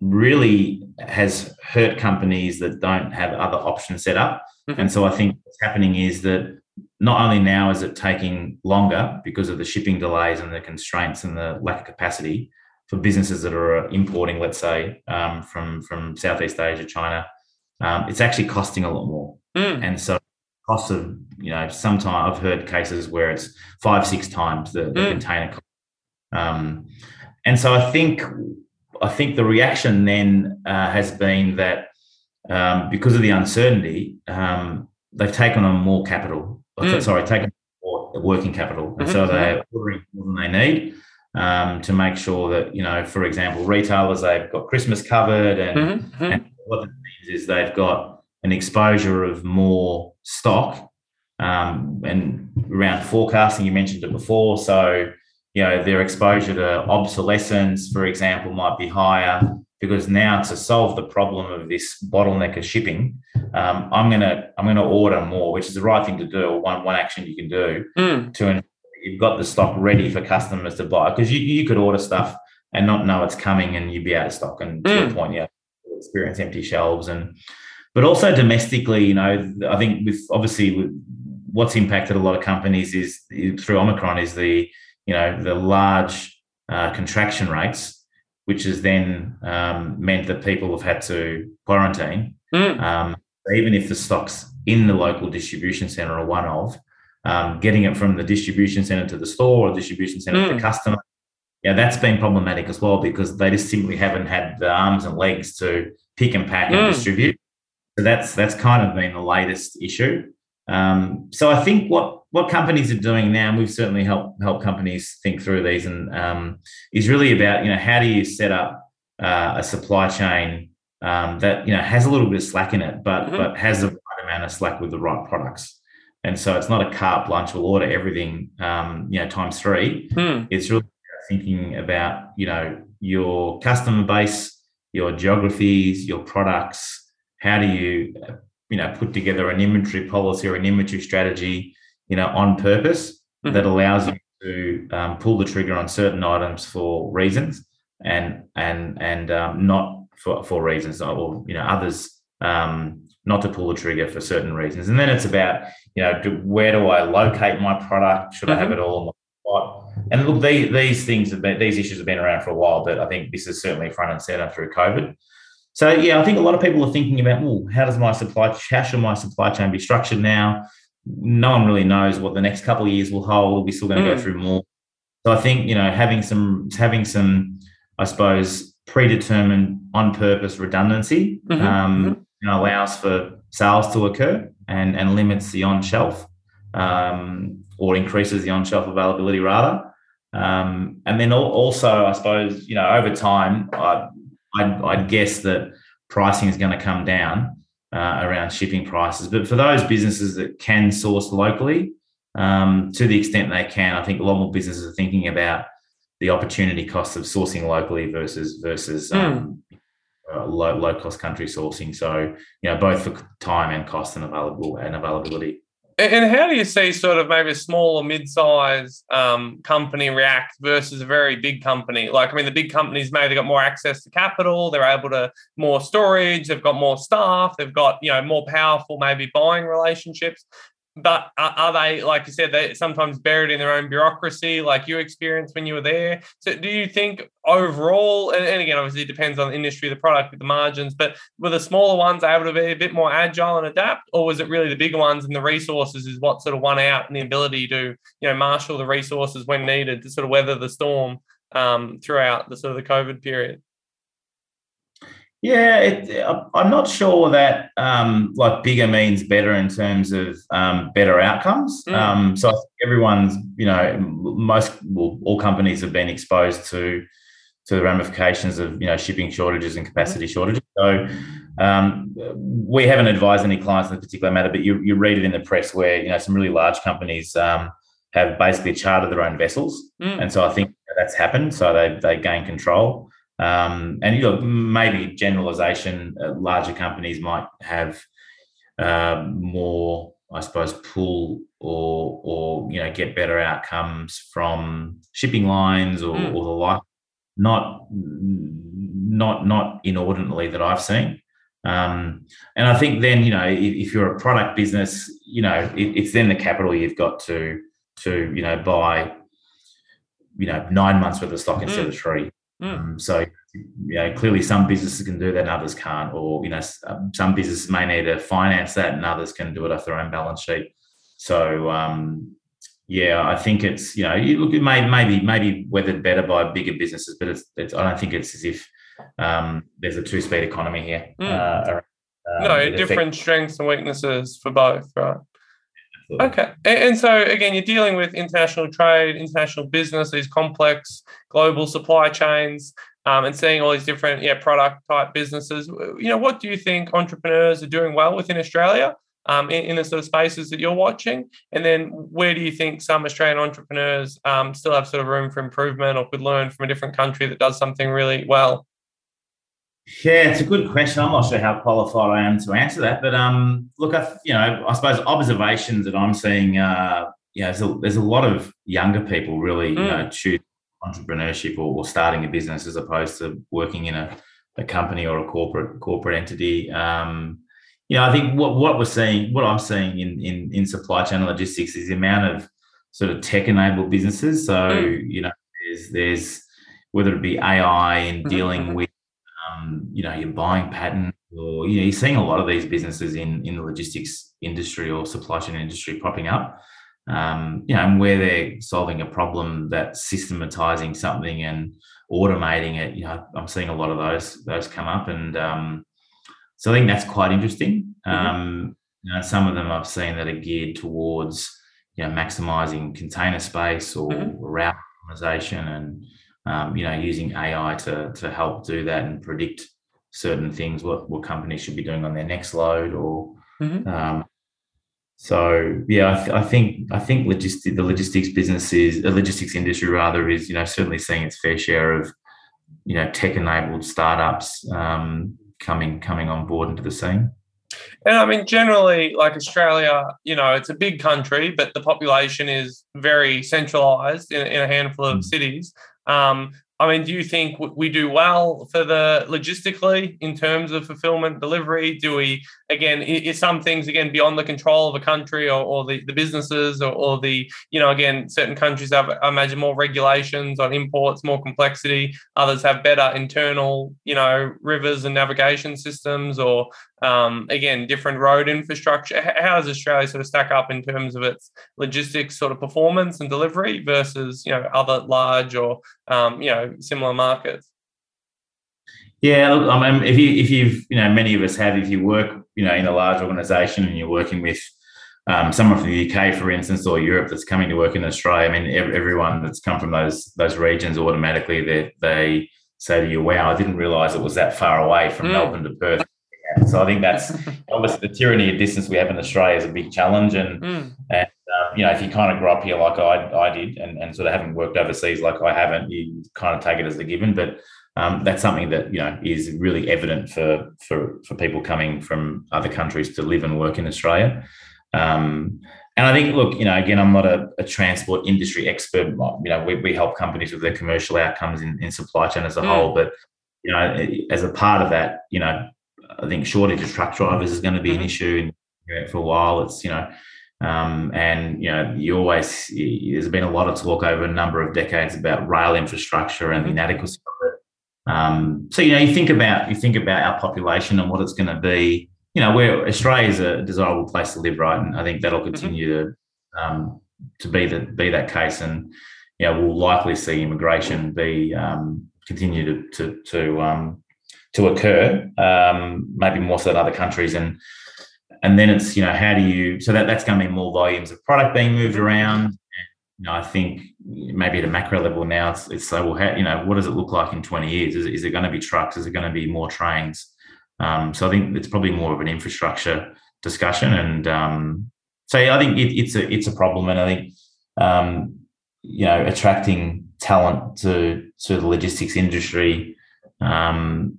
really has hurt companies that don't have other options set up mm-hmm. and so i think what's happening is that not only now is it taking longer because of the shipping delays and the constraints and the lack of capacity for businesses that are importing, let's say, um, from from Southeast Asia, China, um, it's actually costing a lot more. Mm. And so, cost of you know, sometimes I've heard cases where it's five, six times the, the mm. container cost. Um, and so, I think I think the reaction then uh, has been that um, because of the uncertainty, um, they've taken on more capital mm. sorry, taking more working capital. And mm-hmm. so they're ordering more than they need um, to make sure that, you know, for example, retailers, they've got Christmas covered. And, mm-hmm. and what that means is they've got an exposure of more stock um, and around forecasting. You mentioned it before. So, you know, their exposure to obsolescence, for example, might be higher because now to solve the problem of this bottleneck of shipping, um, I'm gonna I'm gonna order more, which is the right thing to do. One one action you can do mm. to you've got the stock ready for customers to buy because you, you could order stuff and not know it's coming and you'd be out of stock. And to mm. your point, yeah, experience empty shelves and but also domestically, you know, I think with obviously with what's impacted a lot of companies is through Omicron is the you know the large uh, contraction rates which has then um, meant that people have had to quarantine. Mm. Um, even if the stock's in the local distribution center are one of, um, getting it from the distribution center to the store or distribution center mm. to the customer, yeah, that's been problematic as well because they just simply haven't had the arms and legs to pick and pack mm. and distribute. So that's that's kind of been the latest issue. Um, so I think what what companies are doing now, and we've certainly helped help companies think through these, and um, is really about you know how do you set up uh, a supply chain um, that you know has a little bit of slack in it, but mm-hmm. but has the right amount of slack with the right products. And so it's not a carte blanche. We'll order everything, um, you know, times three. Mm. It's really thinking about you know your customer base, your geographies, your products. How do you you know put together an inventory policy or an inventory strategy you know on purpose mm-hmm. that allows you to um, pull the trigger on certain items for reasons and and and um, not for, for reasons or you know others um, not to pull the trigger for certain reasons and then it's about you know do, where do i locate my product should mm-hmm. i have mm-hmm. it all in my spot and look these, these things have been these issues have been around for a while but i think this is certainly front and center through covid so yeah, I think a lot of people are thinking about, well, how does my supply, how should my supply chain be structured now? No one really knows what the next couple of years will hold. We're still going to mm. go through more. So I think you know having some having some, I suppose, predetermined on purpose redundancy mm-hmm. Um, mm-hmm. You know, allows for sales to occur and and limits the on shelf um, or increases the on shelf availability rather. Um, and then also, I suppose, you know, over time, I, I'd, I'd guess that pricing is going to come down uh, around shipping prices. But for those businesses that can source locally, um, to the extent they can, I think a lot more businesses are thinking about the opportunity costs of sourcing locally versus versus mm. um, uh, low low cost country sourcing. So you know both for time and cost and available and availability. And how do you see sort of maybe a small or mid-size um, company react versus a very big company? Like, I mean, the big companies maybe got more access to capital, they're able to more storage, they've got more staff, they've got you know more powerful maybe buying relationships. But are, are, they, like you said, they sometimes buried in their own bureaucracy, like you experienced when you were there? So, do you think overall, and, and again, obviously, it depends on the industry, the product, the margins, but were the smaller ones able to be a bit more agile and adapt, or was it really the bigger ones and the resources is what sort of won out and the ability to, you know, marshal the resources when needed to sort of weather the storm um, throughout the sort of the COVID period? Yeah, it, I'm not sure that um, like bigger means better in terms of um, better outcomes. Mm. Um, so everyone's, you know, most well, all companies have been exposed to to the ramifications of you know shipping shortages and capacity mm. shortages. So um, we haven't advised any clients in the particular matter, but you, you read it in the press where you know some really large companies um, have basically chartered their own vessels, mm. and so I think that's happened. So they they gain control. Um, and you know, maybe generalization, uh, larger companies might have uh, more, I suppose, pull or or you know get better outcomes from shipping lines or, mm. or the like. Not not not inordinately that I've seen. Um, and I think then you know if, if, you're a product business, you know it, it's then the capital you've got to to you know buy you know nine months worth of stock instead mm. of three. Mm. Um, so, you know, clearly some businesses can do that and others can't, or, you know, um, some businesses may need to finance that and others can do it off their own balance sheet. So, um, yeah, I think it's, you know, you look, it may, maybe, maybe weathered better by bigger businesses, but it's, it's I don't think it's as if um, there's a two speed economy here. Mm. Uh, no, different strengths and weaknesses for both, right? Okay. And, so, again, you're dealing with international trade, international business, these complex global supply chains, um, and seeing all these different yeah, product type businesses. You know, what do you think entrepreneurs are doing well within Australia um, in, in, the sort of spaces that you're watching? And then where do you think some Australian entrepreneurs um, still have sort of room for improvement or could learn from a different country that does something really well? Yeah, it's a good question. I'm not sure how qualified I am to answer that, but um, look, I, you know, I suppose observations that I'm seeing, uh, you know, there's a, there's a lot of younger people really, mm. you know, choose entrepreneurship or, or, starting a business as opposed to working in a, a company or a corporate corporate entity. Um, you know, I think what what we're seeing, what I'm seeing in in in supply chain logistics is the amount of sort of tech enabled businesses. So mm. you know, there's there's whether it be AI and mm-hmm, dealing mm-hmm. with you know, your buying pattern, or you know, you're seeing a lot of these businesses in in the logistics industry or supply chain industry popping up. Um, you know, and where they're solving a problem that's systematizing something and automating it. You know, I'm seeing a lot of those those come up, and um, so I think that's quite interesting. Mm-hmm. Um, you know, some of them I've seen that are geared towards you know maximizing container space or mm-hmm. route optimization and um, you know, using AI to to help do that and predict certain things, what what companies should be doing on their next load, or mm-hmm. um, so yeah, I, th- I, think I think logistic the logistics business is the logistics industry rather is you know certainly seeing its fair share of you know tech enabled startups um, coming coming on board into the scene. And I mean, generally, like Australia, you know, it's a big country, but the population is very centralized in, in a handful of mm. cities. Um, I mean, do you think we do well for the logistically in terms of fulfillment delivery? Do we again is some things again beyond the control of a country or, or the, the businesses or, or, the you know again certain countries have I imagine more regulations on imports, more complexity. Others have better internal you know rivers and navigation systems or um, again, different road infrastructure. How does Australia sort of stack up in terms of its logistics sort of performance and delivery versus you know other large or um, you know similar markets? Yeah, look, I mean, if you if you've you know many of us have if you work you know in a large organisation and you're working with um, someone from the UK, for instance, or Europe that's coming to work in Australia. I mean, everyone that's come from those those regions automatically they they say to you, "Wow, I didn't realise it was that far away from mm. Melbourne to Perth." So I think that's obviously the tyranny of distance we have in Australia is a big challenge. And, mm. and uh, you know, if you kind of grow up here like I, I did and, and sort of haven't worked overseas like I haven't, you kind of take it as a given. But um, that's something that, you know, is really evident for, for, for people coming from other countries to live and work in Australia. Um, and I think, look, you know, again, I'm not a, a transport industry expert. You know, we, we help companies with their commercial outcomes in, in supply chain as a mm. whole. But, you know, as a part of that, you know, I think shortage of truck drivers is going to be an mm-hmm. issue for a while. It's you know Um, and you know, you always there's been a lot of talk over a number of decades about rail infrastructure and the mm-hmm. inadequacy of it. Um, so you know, you think about you think about our population and what it's going to be. You know, where Australia is a desirable place to live, right? And I think that'll mm-hmm. continue to um, to be the be that case. And you know, we'll likely see immigration be um, continue to to to, um, to occur, um, maybe more so than other countries. And and then it's you know how do you so that that's going to be more volumes of product being moved around. You know, I think maybe at a macro level now it's it's so well, how, you know, what does it look like in 20 years? Is, is it going to be trucks? Is it going to be more trains? Um, so I think it's probably more of an infrastructure discussion, and um, so I think it, it's a it's a problem, and I think um, you know attracting talent to to the logistics industry, um,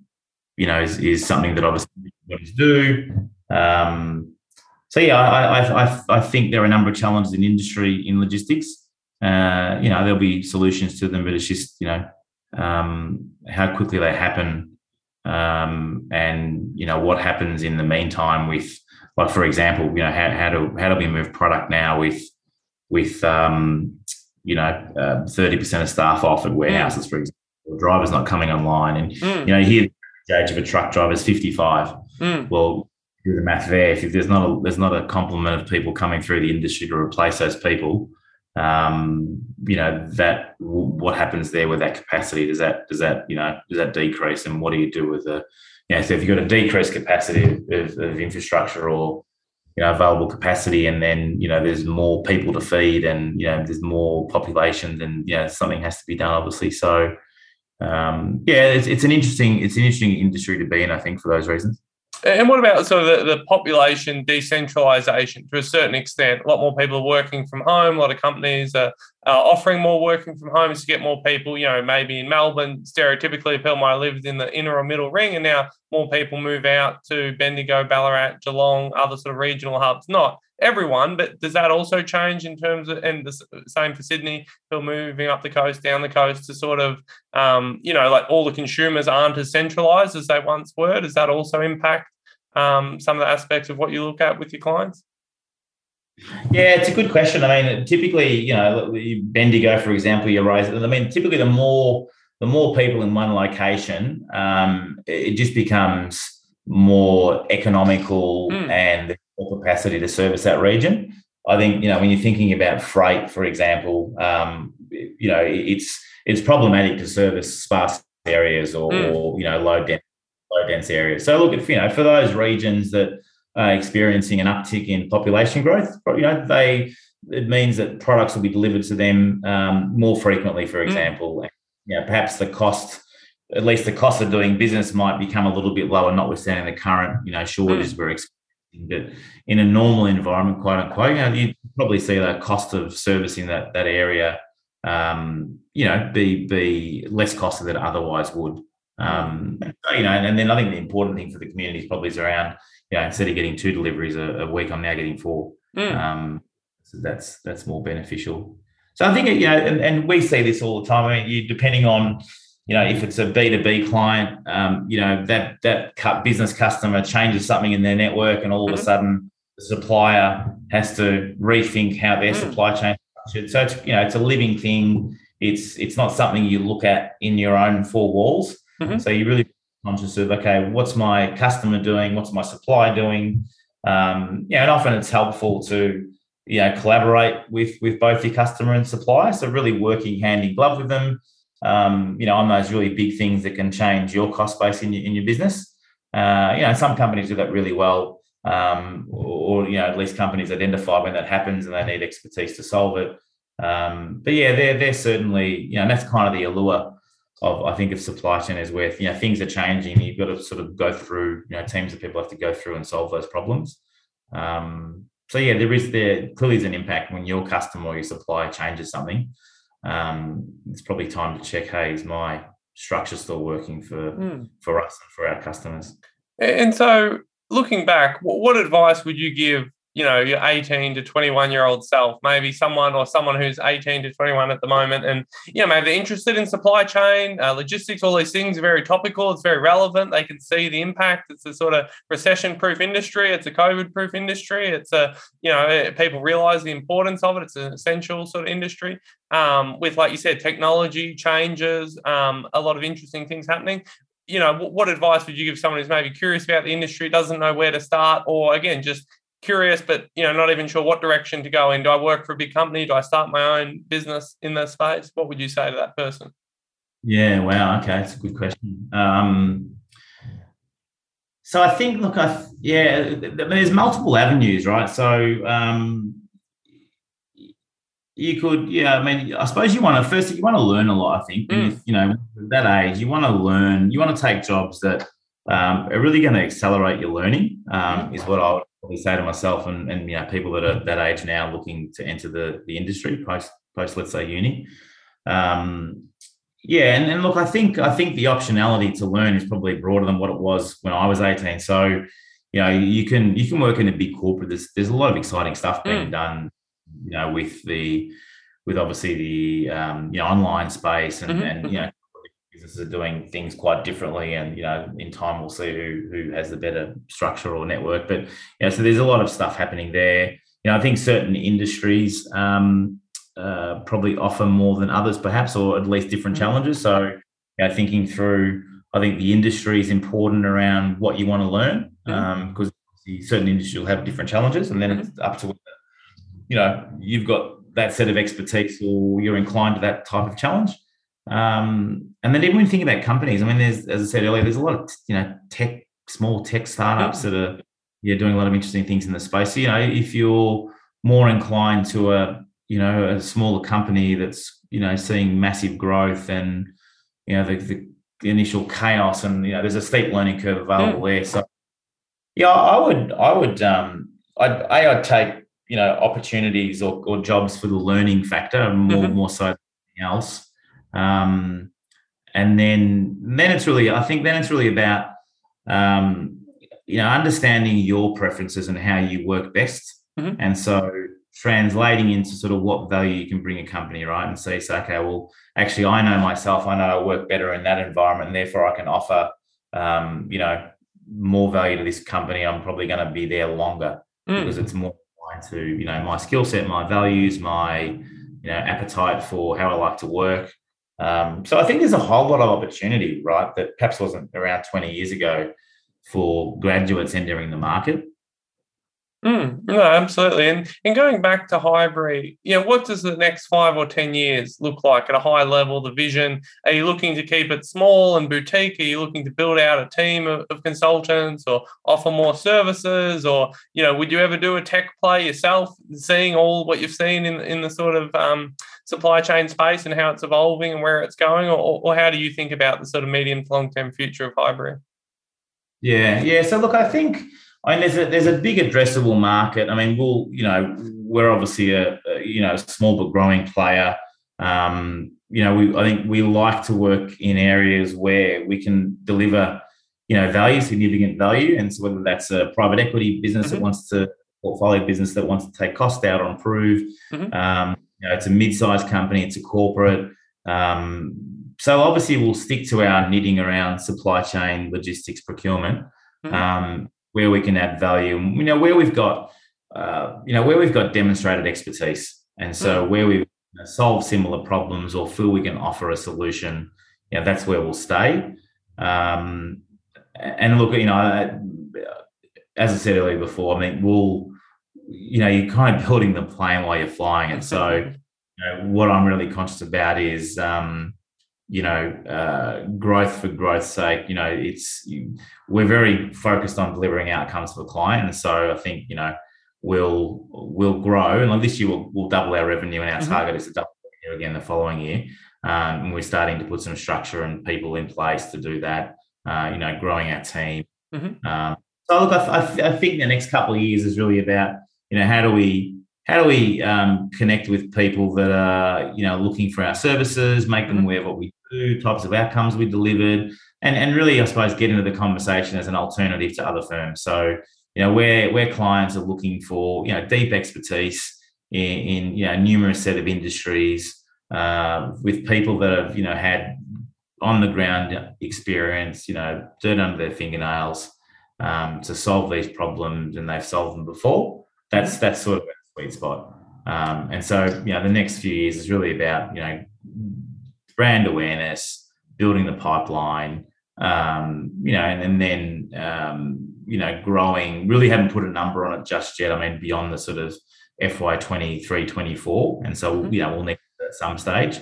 you know, is, is something that obviously companies do. Um, so yeah, I, I, I, I, think there are a number of challenges in industry in logistics. Uh, you know, there'll be solutions to them, but it's just you know um, how quickly they happen, um, and you know what happens in the meantime with, like for example, you know how, how do how do we move product now with with um, you know thirty uh, percent of staff off at warehouses, for example, drivers not coming online, and mm. you know here age of a truck driver is fifty five. Mm. Well, do the math there. If there's not a there's not a complement of people coming through the industry to replace those people, um, you know that what happens there with that capacity? Does that does that you know does that decrease? And what do you do with the you know, so if you've got a decreased capacity of, of infrastructure or you know available capacity, and then you know there's more people to feed, and you know there's more population, then you know something has to be done, obviously. So um, yeah, it's, it's an interesting it's an interesting industry to be in, I think, for those reasons. And what about sort of the, the population decentralization to a certain extent? A lot more people are working from home. A lot of companies are, are offering more working from home to get more people. You know, maybe in Melbourne, stereotypically, people might have lived in the inner or middle ring, and now more people move out to Bendigo, Ballarat, Geelong, other sort of regional hubs. Not everyone, but does that also change in terms of, and the same for Sydney, people moving up the coast, down the coast to sort of, um, you know, like all the consumers aren't as centralized as they once were? Does that also impact um, some of the aspects of what you look at with your clients? Yeah, it's a good question. I mean, typically, you know, Bendigo, for example, you raise. I mean, typically, the more the more people in one location, um, it just becomes more economical mm. and more capacity to service that region. I think you know when you're thinking about freight, for example, um, you know it's it's problematic to service sparse areas or, mm. or you know low dense low dense areas. So look at you know for those regions that are experiencing an uptick in population growth, you know they it means that products will be delivered to them um, more frequently, for mm. example. Mm. You know, perhaps the cost at least the cost of doing business might become a little bit lower, notwithstanding the current, you know, shortages mm. we're experiencing. But in a normal environment, quite unquote, you know, you probably see the cost of servicing that that area, um, you know, be be less costly than it otherwise would. Um, you know, and, and, then I think the important thing for the community is probably is around, you know, instead of getting two deliveries a, a week, I'm now getting four. Mm. Um, so that's that's more beneficial. So I think you know, and, and we see this all the time. I mean, you depending on you know, if it's a B2B client, um, you know, that that business customer changes something in their network and all of a mm-hmm. sudden the supplier has to rethink how their mm. supply chain structured. So it's, you know, it's a living thing. It's it's not something you look at in your own four walls. Mm-hmm. So you really conscious of, okay, what's my customer doing? What's my supply doing? Um, yeah, and often it's helpful to, you know, collaborate with with both your customer and supplier. So really working hand in glove with them um, you know, on those really big things that can change your cost base in your, in your business. Uh, you know, some companies do that really well, um, or, or, you know, at least companies identify when that happens and they need expertise to solve it. Um, but yeah, they're they're certainly you know, and that's kind of the allure of I think of supply chain is where you know things are changing. You've got to sort of go through, you know, teams of people have to go through and solve those problems. Um, so yeah, there is there clearly is an impact when your customer or your supplier changes something um, it's probably time to check hey is my structure still working for mm. for us and for our customers and so looking back what advice would you give you know your 18 to 21 year old self maybe someone or someone who's 18 to 21 at the moment. And you know maybe they're interested in supply chain uh, logistics all these things are very topical it's very relevant they can see the impact. It's a sort of recession proof industry it's a covid proof industry it's a you know eh, people realize the importance of it it's an essential sort of industry. Um, with like you said technology changes um, a lot of interesting things happening. You know, what advice would you give someone who's maybe curious about the industry, doesn't know where to start, or again, just curious, but you know, not even sure what direction to go in? Do I work for a big company? Do I start my own business in that space? What would you say to that person? Yeah, wow. Okay, that's a good question. Um, so I think, look, I yeah, there's multiple avenues, right? So um, you could, yeah. I mean, I suppose you want to first you want to learn a lot. I think, mm. you know, that age, you want to learn. You want to take jobs that um, are really going to accelerate your learning. Um, mm. is what I would probably say to myself and, and you know people that are that age now looking to enter the the industry post post let's say uni. Um, yeah, and, and look, I think I think the optionality to learn is probably broader than what it was when I was 18. So, you know, you can you can work in a big corporate. There's there's a lot of exciting stuff being mm. done you know, with the with obviously the um, you know online space and, mm-hmm. and you know businesses are doing things quite differently and you know in time we'll see who who has the better structure or network but you know so there's a lot of stuff happening there you know i think certain industries um, uh, probably offer more than others perhaps or at least different mm-hmm. challenges so you know thinking through i think the industry is important around what you want to learn because mm-hmm. um, certain industries will have different challenges and then mm-hmm. it's up to you know you've got that set of expertise or you're inclined to that type of challenge. Um, and then even when you think about companies, I mean, there's as I said earlier, there's a lot of you know tech, small tech startups that are yeah doing a lot of interesting things in the space. So, you know, if you're more inclined to a you know a smaller company that's you know seeing massive growth and you know the, the initial chaos and you know there's a steep learning curve available there. So yeah, I would I would um I'd a I'd take you know opportunities or, or jobs for the learning factor more mm-hmm. more so than anything else um, and then then it's really i think then it's really about um, you know understanding your preferences and how you work best mm-hmm. and so translating into sort of what value you can bring a company right and say so okay well actually i know myself i know i work better in that environment and therefore i can offer um, you know more value to this company i'm probably going to be there longer mm. because it's more aligned to you know my skill set, my values, my you know appetite for how I like to work. Um, so I think there's a whole lot of opportunity, right, that perhaps wasn't around 20 years ago for graduates entering the market. Mm, no, absolutely. And and going back to Highbury, you know, what does the next five or ten years look like at a high level? The vision. Are you looking to keep it small and boutique? Are you looking to build out a team of, of consultants or offer more services? Or you know, would you ever do a tech play yourself? Seeing all what you've seen in in the sort of um, supply chain space and how it's evolving and where it's going, or, or how do you think about the sort of medium to long term future of Highbury? Yeah, yeah. So look, I think I mean, there's a there's a big addressable market. I mean, we'll you know we're obviously a, a you know small but growing player. Um, you know, we I think we like to work in areas where we can deliver you know value, significant value, and so whether that's a private equity business mm-hmm. that wants to portfolio business that wants to take cost out or improve. Mm-hmm. Um, you know, it's a mid-sized company, it's a corporate. Um, so obviously, we'll stick to our knitting around supply chain, logistics, procurement. Mm-hmm. Um, where we can add value, you know, where we've got, uh, you know, where we've got demonstrated expertise, and so mm. where we solve similar problems or feel we can offer a solution, you know, that's where we'll stay. Um, and look, you know, as I said earlier before, I mean, we'll, you know, you're kind of building the plane while you're flying, it. so, you know, what I'm really conscious about is. Um, you know, uh, growth for growth's sake. You know, it's we're very focused on delivering outcomes for the client, and so I think you know we'll we'll grow, and like this year we'll, we'll double our revenue, and our mm-hmm. target is to double revenue again the following year. Um, and we're starting to put some structure and people in place to do that. Uh, you know, growing our team. Mm-hmm. Um, so look, I, I, I think the next couple of years is really about you know how do we how do we um, connect with people that are you know looking for our services, make them mm-hmm. aware of what we do, types of outcomes we delivered, and and really I suppose get into the conversation as an alternative to other firms. So you know, where where clients are looking for you know deep expertise in, in you know numerous set of industries uh, with people that have you know had on the ground experience, you know, dirt under their fingernails um, to solve these problems, and they've solved them before. That's that's sort of a sweet spot. Um, and so, you know, the next few years is really about you know brand awareness, building the pipeline, um, you know, and, and then um, you know growing. Really haven't put a number on it just yet. I mean, beyond the sort of FY 23, 24, and so mm-hmm. you know we'll need at some stage.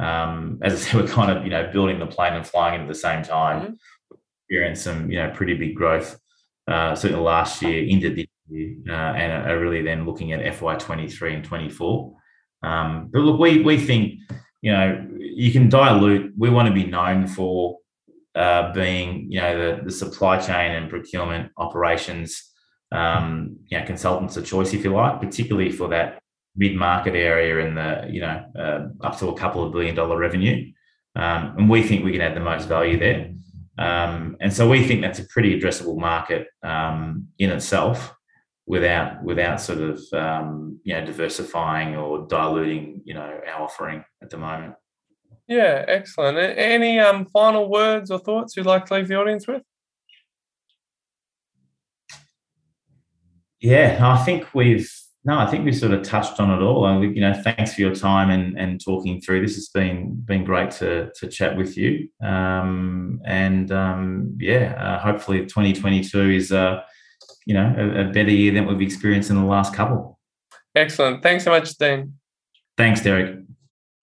Um, as I said, we're kind of you know building the plane and flying it at the same time. Mm-hmm. Experienced some you know pretty big growth uh, certainly last year into this uh, and are really then looking at FY twenty three and twenty four. Um, but look, we we think you know you can dilute. We want to be known for uh, being you know the, the supply chain and procurement operations um, you know consultants of choice if you like, particularly for that mid-market area and the you know uh, up to a couple of billion dollar revenue um, and we think we can add the most value there um, and so we think that's a pretty addressable market um, in itself without without sort of um, you know diversifying or diluting you know our offering at the moment yeah excellent any um, final words or thoughts you'd like to leave the audience with yeah i think we've no, I think we've sort of touched on it all. And you know, thanks for your time and and talking through this. It's been been great to to chat with you. Um, and um, yeah, uh, hopefully 2022 is uh, you know a, a, better year than we've experienced in the last couple. Excellent. Thanks so much, Dean. Thanks, Derek.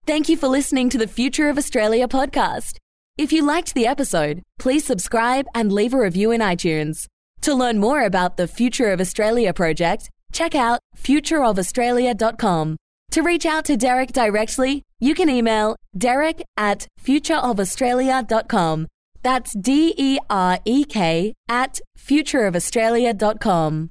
Thank you for listening to the Future of Australia podcast. If you liked the episode, please subscribe and leave a review in iTunes. To learn more about the Future of Australia project check out futureofaustralia.com. To reach out to Derek directly, you can email derek at futureofaustralia.com. That's D E R E K at futureofaustralia.com.